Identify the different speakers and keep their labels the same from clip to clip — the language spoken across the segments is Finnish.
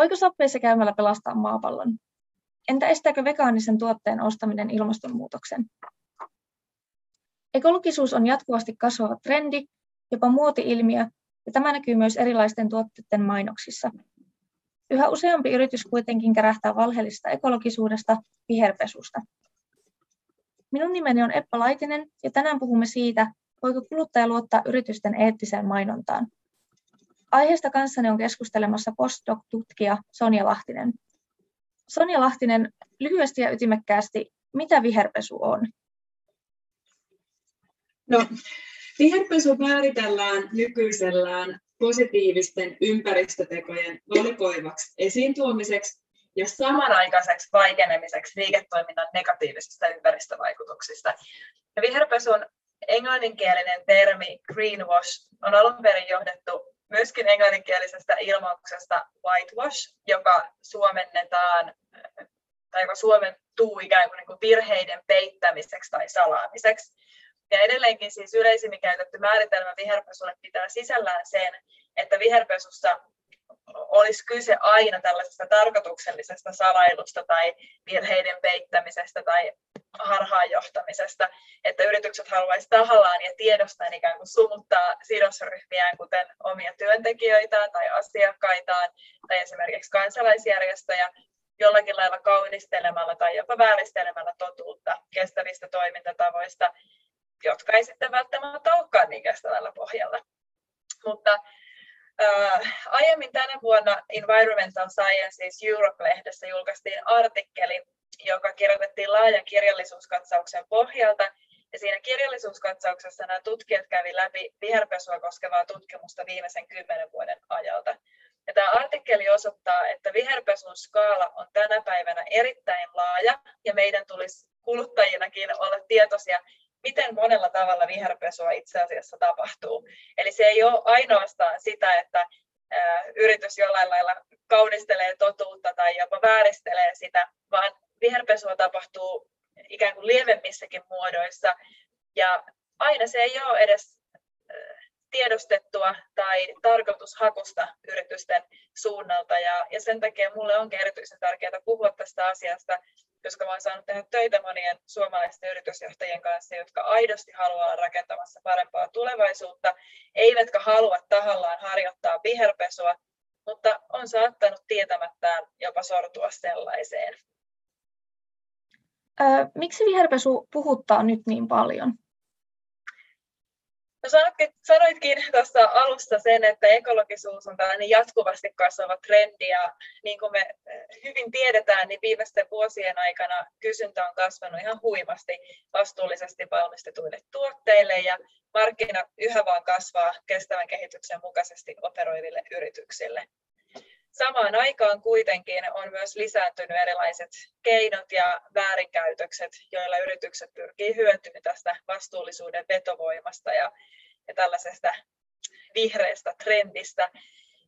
Speaker 1: Voiko sappeissa käymällä pelastaa maapallon? Entä estääkö vegaanisen tuotteen ostaminen ilmastonmuutoksen? Ekologisuus on jatkuvasti kasvava trendi, jopa muoti-ilmiö, ja tämä näkyy myös erilaisten tuotteiden mainoksissa. Yhä useampi yritys kuitenkin kärähtää valheellisesta ekologisuudesta, viherpesusta. Minun nimeni on Eppa Laitinen ja tänään puhumme siitä, voiko kuluttaja luottaa yritysten eettiseen mainontaan. Aiheesta kanssani on keskustelemassa postdoc-tutkija Sonja Lahtinen. Sonja Lahtinen, lyhyesti ja ytimekkäästi, mitä viherpesu on?
Speaker 2: No, viherpesu määritellään nykyisellään positiivisten ympäristötekojen valikoivaksi esiin tuomiseksi ja samanaikaiseksi vaikenemiseksi liiketoiminnan negatiivisista ympäristövaikutuksista. Ja viherpesun englanninkielinen termi greenwash on alun perin johdettu myöskin englanninkielisestä ilmauksesta whitewash, joka suomennetaan tai joka suomentuu ikään kuin, niin kuin virheiden peittämiseksi tai salaamiseksi. Ja edelleenkin siis yleisimmin käytetty määritelmä viherpesulle pitää sisällään sen, että viherpesussa olisi kyse aina tällaisesta tarkoituksellisesta salailusta tai virheiden peittämisestä tai harhaanjohtamisesta, että yritykset haluaisivat tahallaan ja tiedostaen ikään kuin sumuttaa sidosryhmiään, kuten omia työntekijöitään tai asiakkaitaan tai esimerkiksi kansalaisjärjestöjä, jollakin lailla kaunistelemalla tai jopa vääristelemällä totuutta kestävistä toimintatavoista, jotka ei sitten välttämättä olekaan niin kestävällä pohjalla. Mutta Uh, aiemmin tänä vuonna Environmental Sciences Europe-lehdessä julkaistiin artikkeli, joka kirjoitettiin laajan kirjallisuuskatsauksen pohjalta. Ja siinä kirjallisuuskatsauksessa nämä tutkijat kävi läpi viherpesua koskevaa tutkimusta viimeisen kymmenen vuoden ajalta. Ja tämä artikkeli osoittaa, että viherpesun skaala on tänä päivänä erittäin laaja ja meidän tulisi kuluttajinakin olla tietoisia miten monella tavalla viherpesua itse asiassa tapahtuu. Eli se ei ole ainoastaan sitä, että yritys jollain lailla kaunistelee totuutta tai jopa vääristelee sitä, vaan viherpesua tapahtuu ikään kuin lievemmissäkin muodoissa. Ja aina se ei ole edes tiedostettua tai tarkoitushakusta yritysten suunnalta. Ja, ja sen takia minulle onkin erityisen tärkeää puhua tästä asiasta koska olen saanut tehdä töitä monien suomalaisten yritysjohtajien kanssa, jotka aidosti haluaa rakentamassa parempaa tulevaisuutta, eivätkä halua tahallaan harjoittaa viherpesua, mutta on saattanut tietämättään jopa sortua sellaiseen.
Speaker 1: miksi viherpesu puhuttaa nyt niin paljon?
Speaker 2: No sanoitkin tuossa alussa sen, että ekologisuus on tällainen jatkuvasti kasvava trendi ja niin kuin me eh, hyvin tiedetään, niin viimeisten vuosien aikana kysyntä on kasvanut ihan huimasti vastuullisesti valmistetuille tuotteille ja markkina yhä vaan kasvaa kestävän kehityksen mukaisesti operoiville yrityksille. Samaan aikaan kuitenkin on myös lisääntynyt erilaiset keinot ja väärinkäytökset, joilla yritykset pyrkii hyötymään tästä vastuullisuuden vetovoimasta ja, ja tällaisesta vihreästä trendistä.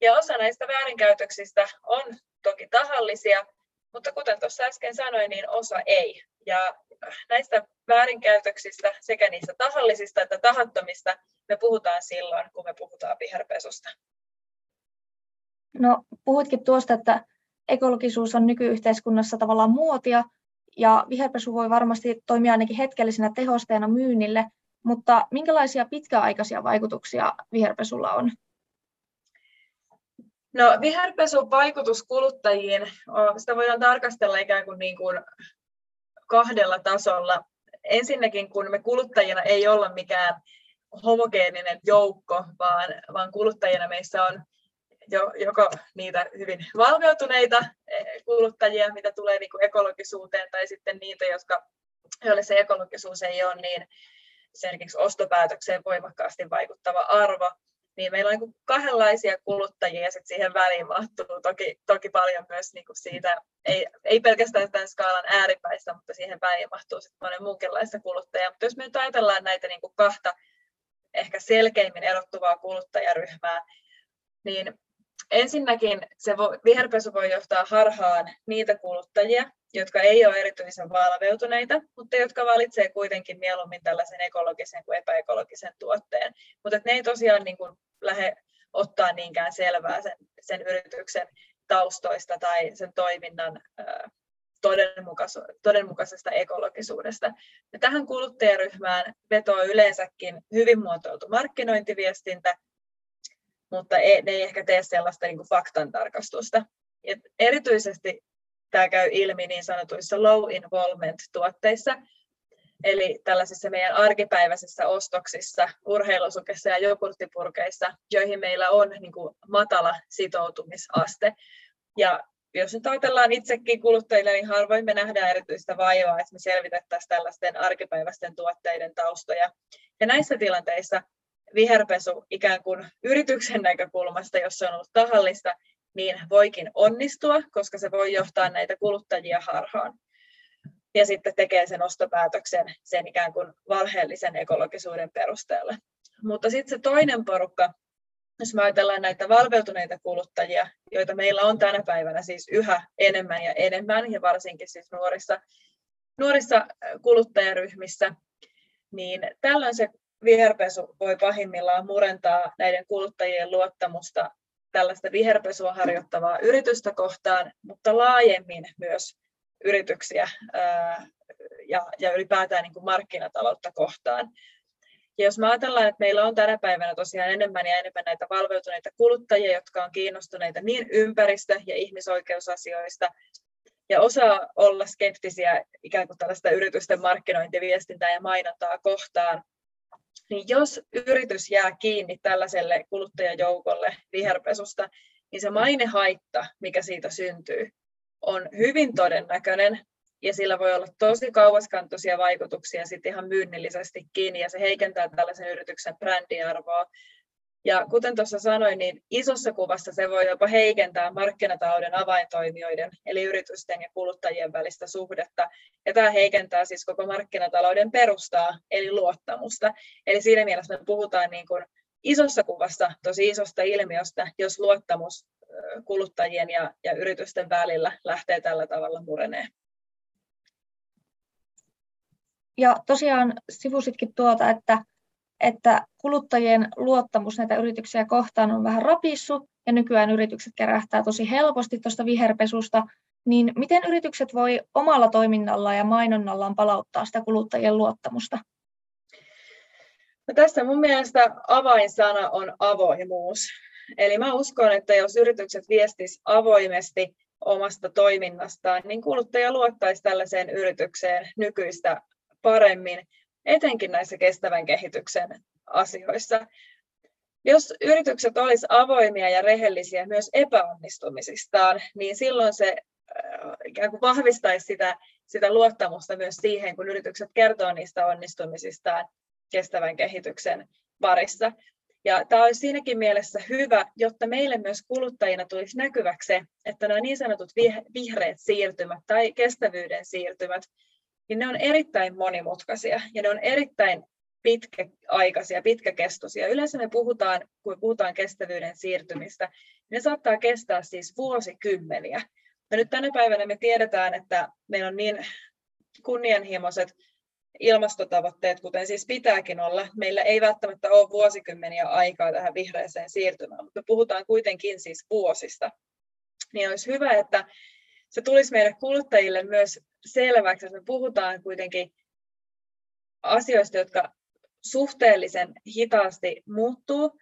Speaker 2: Ja osa näistä väärinkäytöksistä on toki tahallisia, mutta kuten tuossa äsken sanoin, niin osa ei. Ja näistä väärinkäytöksistä, sekä niistä tahallisista että tahattomista, me puhutaan silloin, kun me puhutaan viherpesusta.
Speaker 1: No, puhuitkin tuosta, että ekologisuus on nykyyhteiskunnassa tavallaan muotia, ja viherpesu voi varmasti toimia ainakin hetkellisenä tehosteena myynnille, mutta minkälaisia pitkäaikaisia vaikutuksia viherpesulla on?
Speaker 2: No, viherpesun vaikutus kuluttajiin, sitä voidaan tarkastella ikään kuin, niin kuin kahdella tasolla. Ensinnäkin, kun me kuluttajina ei olla mikään homogeeninen joukko, vaan, vaan kuluttajina meissä on joko niitä hyvin valveutuneita eh, kuluttajia, mitä tulee niin kuin ekologisuuteen, tai sitten niitä, jotka, joille se ekologisuus ei ole niin esimerkiksi ostopäätökseen voimakkaasti vaikuttava arvo, niin meillä on niin kahdenlaisia kuluttajia ja sitten siihen väliin mahtuu toki, toki paljon myös niin kuin siitä, ei, ei pelkästään tämän skaalan ääripäistä, mutta siihen väliin mahtuu sitten monen muunkinlaista kuluttajaa. Mutta jos me nyt ajatellaan näitä niin kuin kahta ehkä selkeimmin erottuvaa kuluttajaryhmää, niin Ensinnäkin se voi, viherpesu voi johtaa harhaan niitä kuluttajia, jotka ei ole erityisen valveutuneita, mutta jotka valitsee kuitenkin mieluummin tällaisen ekologisen kuin epäekologisen tuotteen. Mutta ne ei tosiaan niin kuin lähde ottaa niinkään selvää sen, sen yrityksen taustoista tai sen toiminnan todenmukaisesta ekologisuudesta. Ja tähän kuluttajaryhmään vetoo yleensäkin hyvin muotoiltu markkinointiviestintä, mutta ei, ne ei ehkä tee sellaista niin kuin faktantarkastusta. Et erityisesti tämä käy ilmi niin sanotuissa low involvement tuotteissa, eli tällaisissa meidän arkipäiväisissä ostoksissa, urheilusukissa ja jogurttipurkeissa, joihin meillä on niin kuin matala sitoutumisaste. Ja jos nyt ajatellaan itsekin kuluttajille, niin harvoin me nähdään erityistä vaivaa, että me selvitettäisiin tällaisten arkipäiväisten tuotteiden taustoja. Ja näissä tilanteissa viherpesu ikään kuin yrityksen näkökulmasta, jos se on ollut tahallista, niin voikin onnistua, koska se voi johtaa näitä kuluttajia harhaan. Ja sitten tekee sen ostopäätöksen sen ikään kuin valheellisen ekologisuuden perusteella. Mutta sitten se toinen porukka, jos me ajatellaan näitä valveutuneita kuluttajia, joita meillä on tänä päivänä siis yhä enemmän ja enemmän, ja varsinkin siis nuorissa, nuorissa kuluttajaryhmissä, niin tällöin se viherpesu voi pahimmillaan murentaa näiden kuluttajien luottamusta tällaista viherpesua harjoittavaa yritystä kohtaan, mutta laajemmin myös yrityksiä ja, ja ylipäätään niin kuin markkinataloutta kohtaan. Ja jos me ajatellaan, että meillä on tänä päivänä tosiaan enemmän ja enemmän näitä valveutuneita kuluttajia, jotka on kiinnostuneita niin ympäristö- ja ihmisoikeusasioista, ja osaa olla skeptisiä ikään kuin tällaista yritysten markkinointiviestintää ja mainontaa kohtaan, niin jos yritys jää kiinni tällaiselle kuluttajajoukolle viherpesusta, niin se mainehaitta, mikä siitä syntyy, on hyvin todennäköinen ja sillä voi olla tosi kauaskantoisia vaikutuksia sitten ihan myynnillisestikin ja se heikentää tällaisen yrityksen brändiarvoa. Ja kuten tuossa sanoin, niin isossa kuvassa se voi jopa heikentää markkinatalouden avaintoimijoiden, eli yritysten ja kuluttajien välistä suhdetta. Ja tämä heikentää siis koko markkinatalouden perustaa, eli luottamusta. Eli siinä mielessä me puhutaan niin kuin isossa kuvassa tosi isosta ilmiöstä, jos luottamus kuluttajien ja, ja yritysten välillä lähtee tällä tavalla murenee.
Speaker 1: Ja tosiaan sivusitkin tuota, että, että kuluttajien luottamus näitä yrityksiä kohtaan on vähän rapissu ja nykyään yritykset kerähtää tosi helposti tuosta viherpesusta, niin miten yritykset voi omalla toiminnallaan ja mainonnallaan palauttaa sitä kuluttajien luottamusta?
Speaker 2: No tässä mun mielestä avainsana on avoimuus. Eli mä uskon, että jos yritykset viestis avoimesti omasta toiminnastaan, niin kuluttaja luottaisi tällaiseen yritykseen nykyistä paremmin, etenkin näissä kestävän kehityksen asioissa. Jos yritykset olisivat avoimia ja rehellisiä myös epäonnistumisistaan, niin silloin se äh, ikään kuin vahvistaisi sitä, sitä luottamusta myös siihen, kun yritykset kertoo niistä onnistumisistaan kestävän kehityksen parissa. Ja tämä olisi siinäkin mielessä hyvä, jotta meille myös kuluttajina tulisi näkyväksi, että nämä niin sanotut vihreät siirtymät tai kestävyyden siirtymät niin ne on erittäin monimutkaisia ja ne on erittäin pitkäaikaisia, pitkäkestoisia. Yleensä me puhutaan, kun puhutaan kestävyyden siirtymistä, niin ne saattaa kestää siis vuosikymmeniä. Ja nyt tänä päivänä me tiedetään, että meillä on niin kunnianhimoiset ilmastotavoitteet, kuten siis pitääkin olla. Meillä ei välttämättä ole vuosikymmeniä aikaa tähän vihreäseen siirtymään, mutta puhutaan kuitenkin siis vuosista. Niin olisi hyvä, että se tulisi meille kuluttajille myös selväksi, että me puhutaan kuitenkin asioista, jotka suhteellisen hitaasti muuttuu,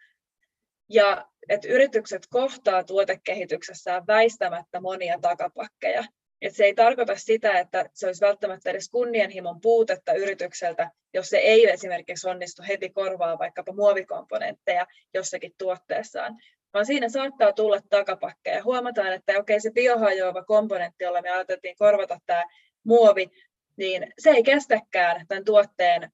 Speaker 2: ja että yritykset kohtaa tuotekehityksessään väistämättä monia takapakkeja. Et se ei tarkoita sitä, että se olisi välttämättä edes kunnianhimon puutetta yritykseltä, jos se ei esimerkiksi onnistu heti korvaa vaikkapa muovikomponentteja jossakin tuotteessaan, vaan siinä saattaa tulla takapakkeja. Huomataan, että okei, se biohajoava komponentti, jolla me ajateltiin korvata tämä muovi, niin se ei kestäkään tämän tuotteen,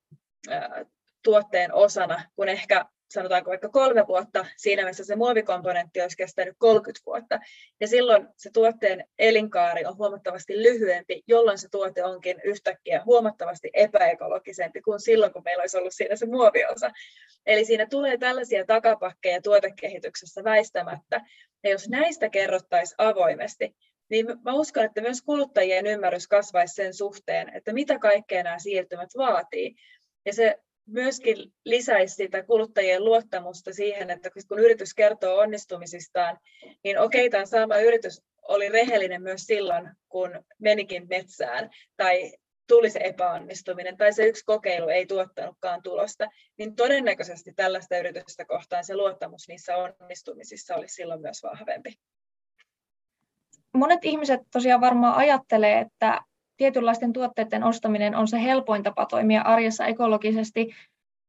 Speaker 2: tuotteen osana, kun ehkä sanotaanko vaikka kolme vuotta, siinä missä se muovikomponentti olisi kestänyt 30 vuotta. Ja silloin se tuotteen elinkaari on huomattavasti lyhyempi, jolloin se tuote onkin yhtäkkiä huomattavasti epäekologisempi kuin silloin, kun meillä olisi ollut siinä se muoviosa. Eli siinä tulee tällaisia takapakkeja tuotekehityksessä väistämättä. Ja jos näistä kerrottaisiin avoimesti, niin mä uskon, että myös kuluttajien ymmärrys kasvaisi sen suhteen, että mitä kaikkea nämä siirtymät vaatii. Ja se myöskin lisäisi sitä kuluttajien luottamusta siihen, että kun yritys kertoo onnistumisistaan, niin okei, tämä sama yritys oli rehellinen myös silloin, kun menikin metsään, tai tuli se epäonnistuminen, tai se yksi kokeilu ei tuottanutkaan tulosta, niin todennäköisesti tällaista yritystä kohtaan se luottamus niissä onnistumisissa olisi silloin myös vahvempi.
Speaker 1: Monet ihmiset tosiaan varmaan ajattelee, että tietynlaisten tuotteiden ostaminen on se helpoin tapa toimia arjessa ekologisesti,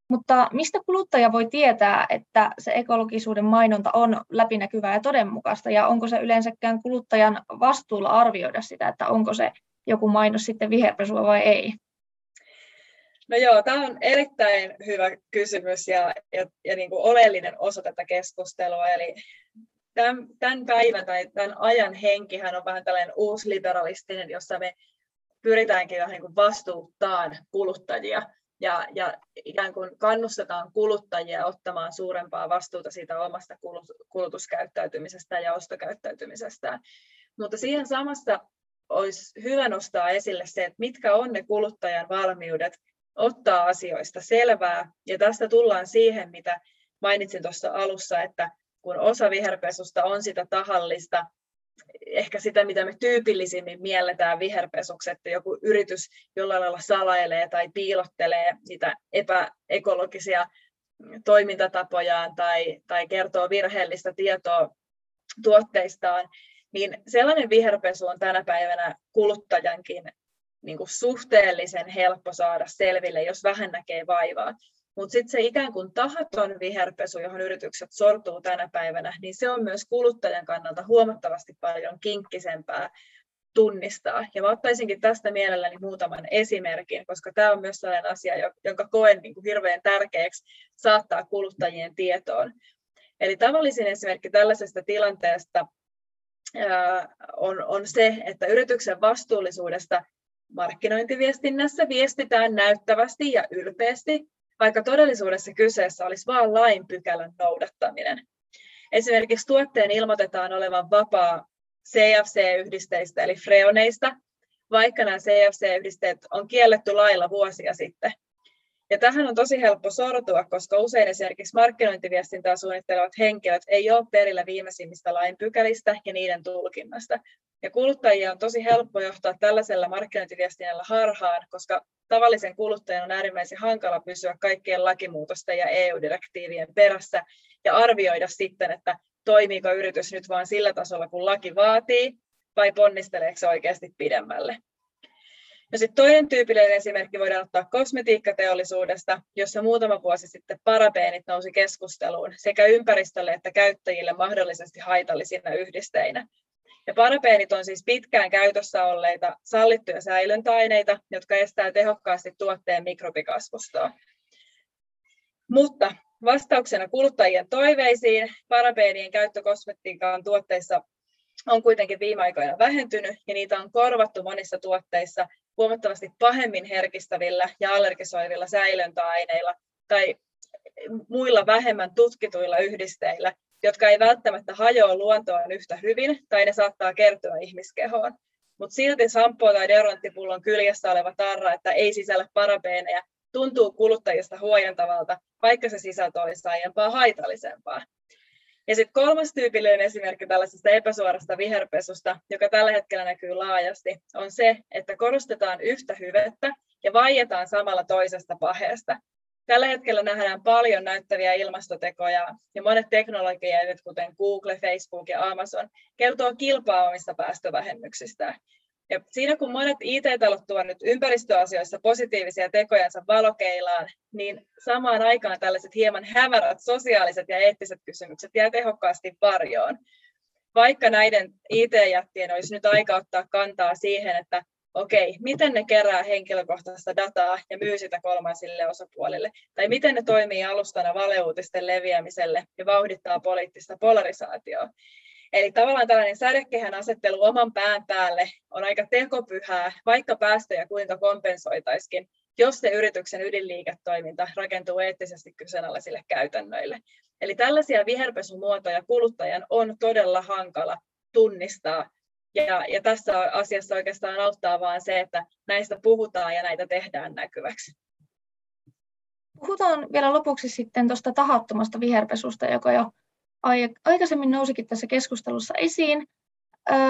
Speaker 1: mutta mistä kuluttaja voi tietää, että se ekologisuuden mainonta on läpinäkyvää ja todenmukaista, ja onko se yleensäkään kuluttajan vastuulla arvioida sitä, että onko se joku mainos sitten viherpesua vai ei?
Speaker 2: No joo, tämä on erittäin hyvä kysymys ja, ja, ja niin kuin oleellinen osa tätä keskustelua. Eli tämän, tämän päivän tai tämän ajan henkihän on vähän tällainen uusliberalistinen, jossa me pyritäänkin vähän niin vastuuttaan kuluttajia ja, ja ikään kuin kannustetaan kuluttajia ottamaan suurempaa vastuuta siitä omasta kulutuskäyttäytymisestä ja ostokäyttäytymisestä. Mutta siihen samassa olisi hyvä nostaa esille se, että mitkä on ne kuluttajan valmiudet ottaa asioista selvää. Ja tästä tullaan siihen, mitä mainitsin tuossa alussa, että kun osa viherpesusta on sitä tahallista ehkä sitä, mitä me tyypillisimmin mielletään viherpesuksi, että joku yritys jollain lailla salailee tai piilottelee niitä epäekologisia toimintatapojaan tai, tai kertoo virheellistä tietoa tuotteistaan, niin sellainen viherpesu on tänä päivänä kuluttajankin niin kuin suhteellisen helppo saada selville, jos vähän näkee vaivaa. Mutta sitten se ikään kuin tahaton viherpesu, johon yritykset sortuu tänä päivänä, niin se on myös kuluttajan kannalta huomattavasti paljon kinkkisempää tunnistaa. Ja mä ottaisinkin tästä mielelläni muutaman esimerkin, koska tämä on myös sellainen asia, jonka koen niin kuin hirveän tärkeäksi saattaa kuluttajien tietoon. Eli tavallisin esimerkki tällaisesta tilanteesta on, on se, että yrityksen vastuullisuudesta markkinointiviestinnässä viestitään näyttävästi ja ylpeästi, vaikka todellisuudessa kyseessä olisi vain lain pykälän noudattaminen. Esimerkiksi tuotteen ilmoitetaan olevan vapaa CFC-yhdisteistä eli freoneista, vaikka nämä CFC-yhdisteet on kielletty lailla vuosia sitten. Ja tähän on tosi helppo sortua, koska usein esimerkiksi markkinointiviestintää suunnittelevat henkilöt ei ole perillä viimeisimmistä lainpykälistä ja niiden tulkinnasta. Ja kuluttajia on tosi helppo johtaa tällaisella markkinointiviestinnällä harhaan, koska tavallisen kuluttajan on äärimmäisen hankala pysyä kaikkien lakimuutosten ja EU-direktiivien perässä ja arvioida sitten, että toimiiko yritys nyt vain sillä tasolla, kun laki vaatii, vai ponnisteleeko se oikeasti pidemmälle. No sitten toinen tyypillinen esimerkki voidaan ottaa kosmetiikkateollisuudesta, jossa muutama vuosi sitten parabeenit nousi keskusteluun sekä ympäristölle että käyttäjille mahdollisesti haitallisina yhdisteinä. Ja parabeenit on siis pitkään käytössä olleita sallittuja säilöntäaineita, jotka estää tehokkaasti tuotteen mikrobikasvustoa. Mutta vastauksena kuluttajien toiveisiin parabeenien käyttö kosmetiikan tuotteissa on kuitenkin viime aikoina vähentynyt ja niitä on korvattu monissa tuotteissa huomattavasti pahemmin herkistävillä ja allergisoivilla säilöntäaineilla tai muilla vähemmän tutkituilla yhdisteillä, jotka ei välttämättä hajoa luontoon yhtä hyvin tai ne saattaa kertyä ihmiskehoon. Mutta silti sampo tai deodoranttipullon kyljessä oleva tarra, että ei sisällä parabeeneja, tuntuu kuluttajista huojentavalta, vaikka se sisältö olisi aiempaa haitallisempaa. Ja sitten kolmas tyypillinen esimerkki tällaisesta epäsuorasta viherpesusta, joka tällä hetkellä näkyy laajasti, on se, että korostetaan yhtä hyvettä ja vaietaan samalla toisesta paheesta. Tällä hetkellä nähdään paljon näyttäviä ilmastotekoja ja monet teknologiat, kuten Google, Facebook ja Amazon, kertoo kilpaa omista päästövähennyksistä. Ja siinä kun monet IT-talot tuovat nyt ympäristöasioissa positiivisia tekojansa valokeilaan, niin samaan aikaan tällaiset hieman hämärät sosiaaliset ja eettiset kysymykset jää tehokkaasti varjoon. Vaikka näiden IT-jättien olisi nyt aika ottaa kantaa siihen, että okei, miten ne kerää henkilökohtaista dataa ja myy sitä kolmansille osapuolille, tai miten ne toimii alustana valeuutisten leviämiselle ja vauhdittaa poliittista polarisaatioa. Eli tavallaan tällainen sädekehän asettelu oman pään päälle on aika tekopyhää, vaikka päästöjä kuinka kompensoitaisikin, jos se yrityksen ydinliiketoiminta rakentuu eettisesti kyseenalaisille käytännöille. Eli tällaisia viherpesumuotoja kuluttajan on todella hankala tunnistaa. Ja, ja tässä asiassa oikeastaan auttaa vain se, että näistä puhutaan ja näitä tehdään näkyväksi.
Speaker 1: Puhutaan vielä lopuksi sitten tuosta tahattomasta viherpesusta, joka jo aikaisemmin nousikin tässä keskustelussa esiin.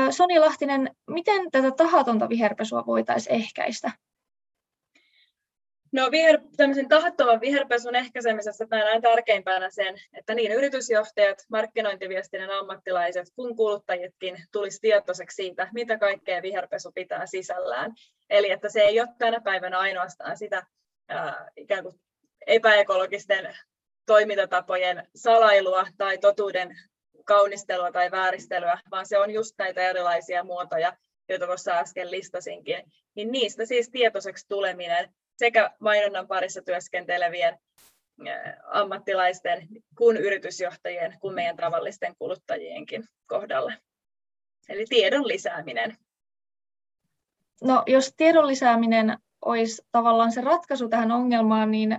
Speaker 1: Soni Lahtinen, miten tätä tahatonta viherpesua voitaisiin ehkäistä?
Speaker 2: No viher, tämmöisen tahattoman viherpesun ehkäisemisessä näen tärkeimpänä sen, että niin yritysjohtajat, markkinointiviestinnän ammattilaiset kuin kuluttajatkin tulisi tietoiseksi siitä, mitä kaikkea viherpesu pitää sisällään. Eli että se ei ole tänä päivänä ainoastaan sitä ää, ikään kuin epäekologisten toimintatapojen salailua tai totuuden kaunistelua tai vääristelyä, vaan se on just näitä erilaisia muotoja, joita tuossa äsken listasinkin. Niin niistä siis tietoiseksi tuleminen sekä mainonnan parissa työskentelevien ammattilaisten kuin yritysjohtajien kuin meidän tavallisten kuluttajienkin kohdalla. Eli tiedon lisääminen.
Speaker 1: No, jos tiedon lisääminen olisi tavallaan se ratkaisu tähän ongelmaan, niin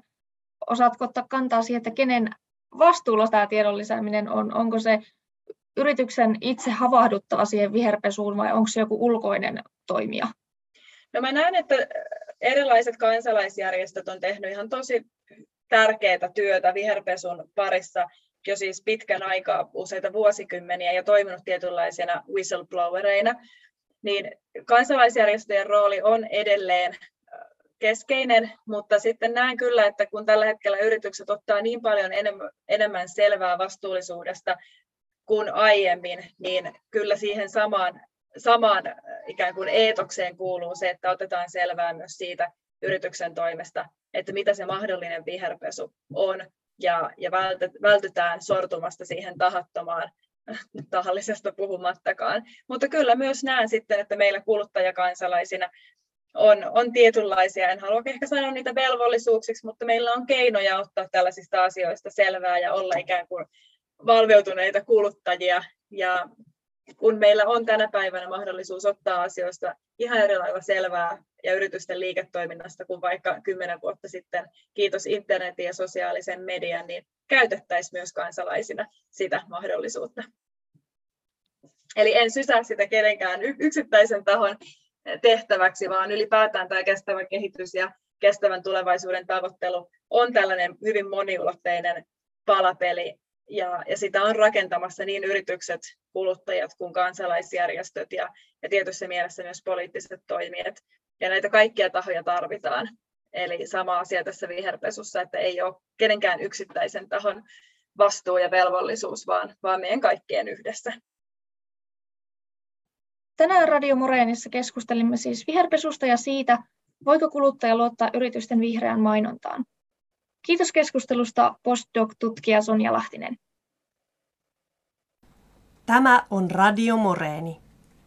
Speaker 1: osaatko ottaa kantaa siihen, että kenen vastuulla tämä tiedon lisääminen on? Onko se yrityksen itse havahduttava siihen viherpesuun vai onko se joku ulkoinen toimija?
Speaker 2: No mä näen, että erilaiset kansalaisjärjestöt on tehnyt ihan tosi tärkeää työtä viherpesun parissa jo siis pitkän aikaa, useita vuosikymmeniä, ja toiminut tietynlaisena whistleblowereina, niin kansalaisjärjestöjen rooli on edelleen keskeinen, mutta sitten näen kyllä, että kun tällä hetkellä yritykset ottaa niin paljon enemmän selvää vastuullisuudesta kuin aiemmin, niin kyllä siihen samaan, samaan ikään kuin eetokseen kuuluu se, että otetaan selvää myös siitä yrityksen toimesta, että mitä se mahdollinen viherpesu on, ja, ja vältytään sortumasta siihen tahattomaan tahallisesta puhumattakaan. Mutta kyllä myös näen sitten, että meillä kuluttajakansalaisina on, on tietynlaisia, en halua ehkä sanoa niitä velvollisuuksiksi, mutta meillä on keinoja ottaa tällaisista asioista selvää ja olla ikään kuin valveutuneita kuluttajia. Ja kun meillä on tänä päivänä mahdollisuus ottaa asioista ihan eri lailla selvää ja yritysten liiketoiminnasta kuin vaikka kymmenen vuotta sitten, kiitos internetin ja sosiaalisen median, niin käytettäisiin myös kansalaisina sitä mahdollisuutta. Eli en sysää sitä kenenkään yksittäisen tahon tehtäväksi, vaan ylipäätään tämä kestävä kehitys ja kestävän tulevaisuuden tavoittelu on tällainen hyvin moniulotteinen palapeli, ja, ja sitä on rakentamassa niin yritykset, kuluttajat kuin kansalaisjärjestöt ja, ja tietyssä mielessä myös poliittiset toimijat. Ja näitä kaikkia tahoja tarvitaan. Eli sama asia tässä viherpesussa, että ei ole kenenkään yksittäisen tahon vastuu ja velvollisuus, vaan, vaan meidän kaikkien yhdessä.
Speaker 1: Tänään Radio Moreenissa keskustelimme siis viherpesusta ja siitä, voiko kuluttaja luottaa yritysten vihreään mainontaan. Kiitos keskustelusta postdoc-tutkija Sonja Lahtinen.
Speaker 3: Tämä on Radio Moreeni.